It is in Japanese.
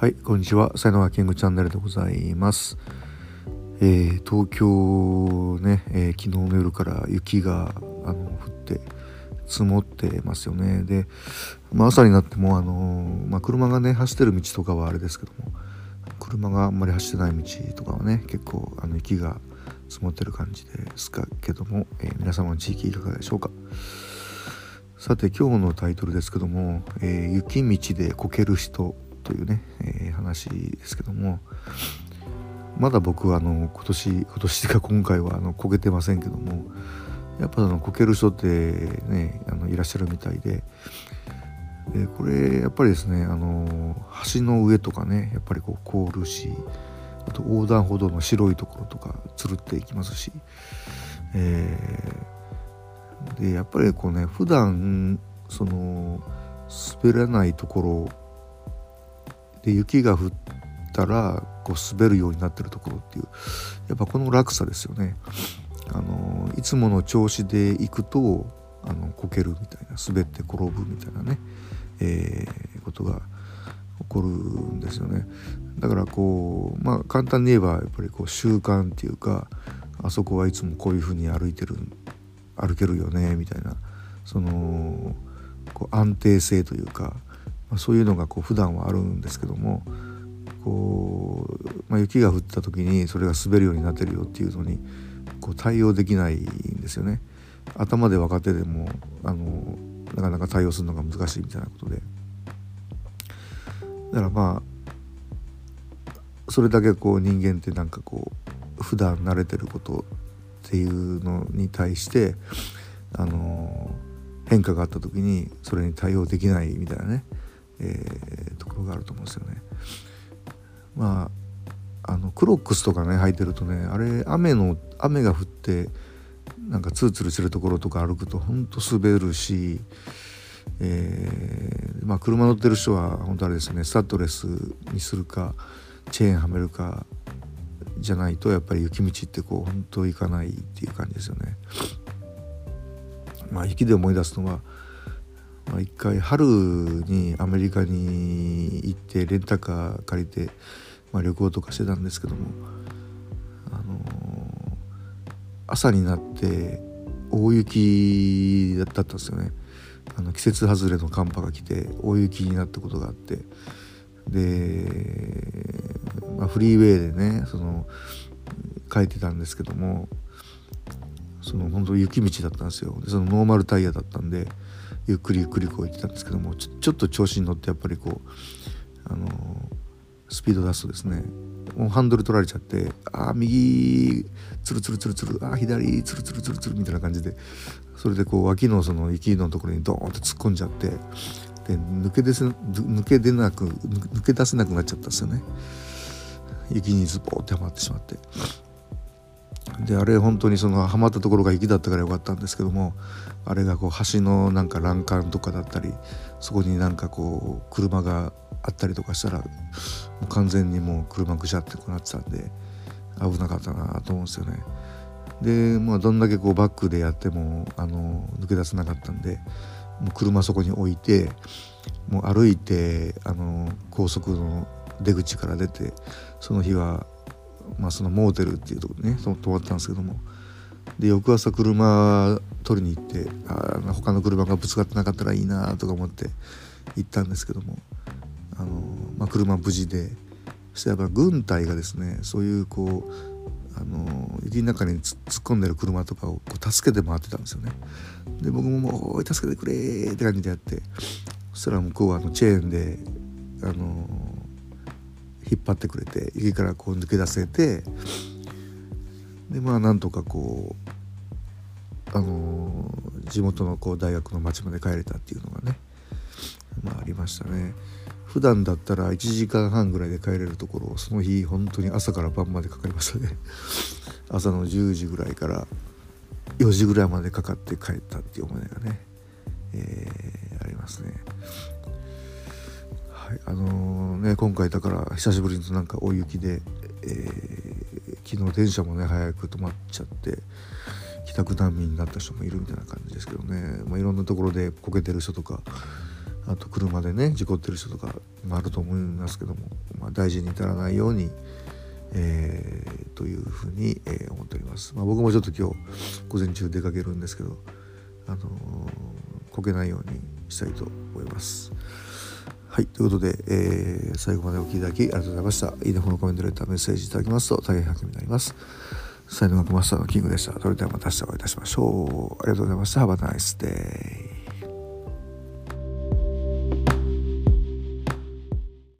はいこんにちは。才能ハッキングチャンネルでございます。えー、東京ね、えー、昨日の夜から雪があの降って積もってますよね。で、まあ、朝になってもあのまあ、車がね走ってる道とかはあれですけども車があんまり走ってない道とかはね結構あの雪が積もってる感じですかけども、えー、皆様の地域いかがでしょうか。さて今日のタイトルですけども「え、雪道でこける人」というね、えー、話ですけどもまだ僕はあの今年今年か今回はあのこけてませんけどもやっぱあのこける人ってねあのいらっしゃるみたいででこれやっぱりですねあの橋の上とかねやっぱりこう凍るしあと横断歩道の白いところとかつるっていきますし、えー、でやっぱりこうね普段その滑らないところで雪が降ったらこう滑るようになってるところっていうやっぱこの落差ですよね。あのいつもの調子で行くとあのこけるみたいな滑って転ぶみたいなね、えー、ことが起こるんですよね。だからこうまあ簡単に言えばやっぱりこう習慣っていうかあそこはいつもこういうふうに歩いてる歩けるよねみたいなそのこう安定性というか、まあ、そういうのがこう普段はあるんですけどもこう、まあ、雪が降った時にそれが滑るようになってるよっていうのにこう対応できないんですよね。頭で分かっててもあのなかなか対応するのが難しいみたいなことでだからまあそれだけこう人間ってなんかこう普段慣れてることっていうのに対してあの変化があった時にそれに対応できないみたいなね、えー、ところがあると思うんですよね。まああのクロックスとかね履いてるとねあれ雨の雨が降ってなんかツルツルしてるところとか歩くとほんと滑るし、えー、まあ車乗ってる人は本当あれですねスタッドレスにするかチェーンはめるかじゃないとやっぱり雪道ってこう本当行かないっていう感じですよね。まあ雪で思い出すのは、一回春にアメリカに行ってレンタカー借りて、まあ、旅行とかしてたんですけどもあの朝になって大雪だったんですよね。あの季節外れの寒波が来て大雪になったことがあってで、まあ、フリーウェイでねその帰ってたんですけどもその本当雪道だったんですよ。でそのノーマルタイヤだったんでゆっくりゆっくりこう行ってたんですけどもちょっと調子に乗ってやっぱりこうあのスピード出すとですねもうハンドル取られちゃってああ右ツルツルツルツルああ左ツルツルツルツルみたいな感じでそれでこう脇のその息のところにドーンって突っ込んじゃってで抜け出せ抜け出なく抜け出せなくなっちゃったんですよね。雪にズボーってはまってしまって。であれ本当にそのはまったところが雪だったからよかったんですけどもあれがこう橋のなんか欄干とかだったりそこになんかこう車があったりとかしたら完全にもう車ぐしゃってこうなってたんで危なかったなと思うんですよね。でまあどんだけこうバックでやってもあの抜け出せなかったんでもう車そこに置いてもう歩いてあの高速の出口から出てその日は、まあ、そのモーテルっていうところにね止まったんですけども。で翌朝車取りに行ってあ他の車がぶつかってなかったらいいなとか思って行ったんですけども。あの、まあ、車無事で。そしてやっぱ軍隊がですねそういうこうあの雪の中に突っ込んでる車とかをこう助けて回ってたんですよね。で僕ももう「お助けてくれ」って感じでやって。そしたら向こうはあのチェーンであの引っ張ってくれて雪からこう抜け出せてでまあなんとかこうあの地元のこう大学の町まで帰れたっていうのがねまあありましたね。普段だったら1時間半ぐらいで帰れるところをその日本当に朝から晩までかかりましたね 朝の10時ぐらいから4時ぐらいまでかかって帰ったっていう思いがね、えー、ありますねはいあのー、ね今回だから久しぶりになんか大雪で、えー、昨日電車もね早く止まっちゃって帰宅難民になった人もいるみたいな感じですけどね、まあ、いろんなところでこけてる人とかあと車でね事故ってる人とかもあると思いますけども、まあ、大事に至らないように、えー、というふうに、え、思っております。まあ、僕もちょっと今日午前中出かけるんですけど、あの、こけないようにしたいと思います。はい。ということで、えー、最後までお聴きいただきありがとうございました。いいね、この、コメント、レター、メッセージいただきますと大変励みになります。才能学マスターのキングでした。それではまた明日お会いいたしましょう。ありがとうございました。Have a nice day.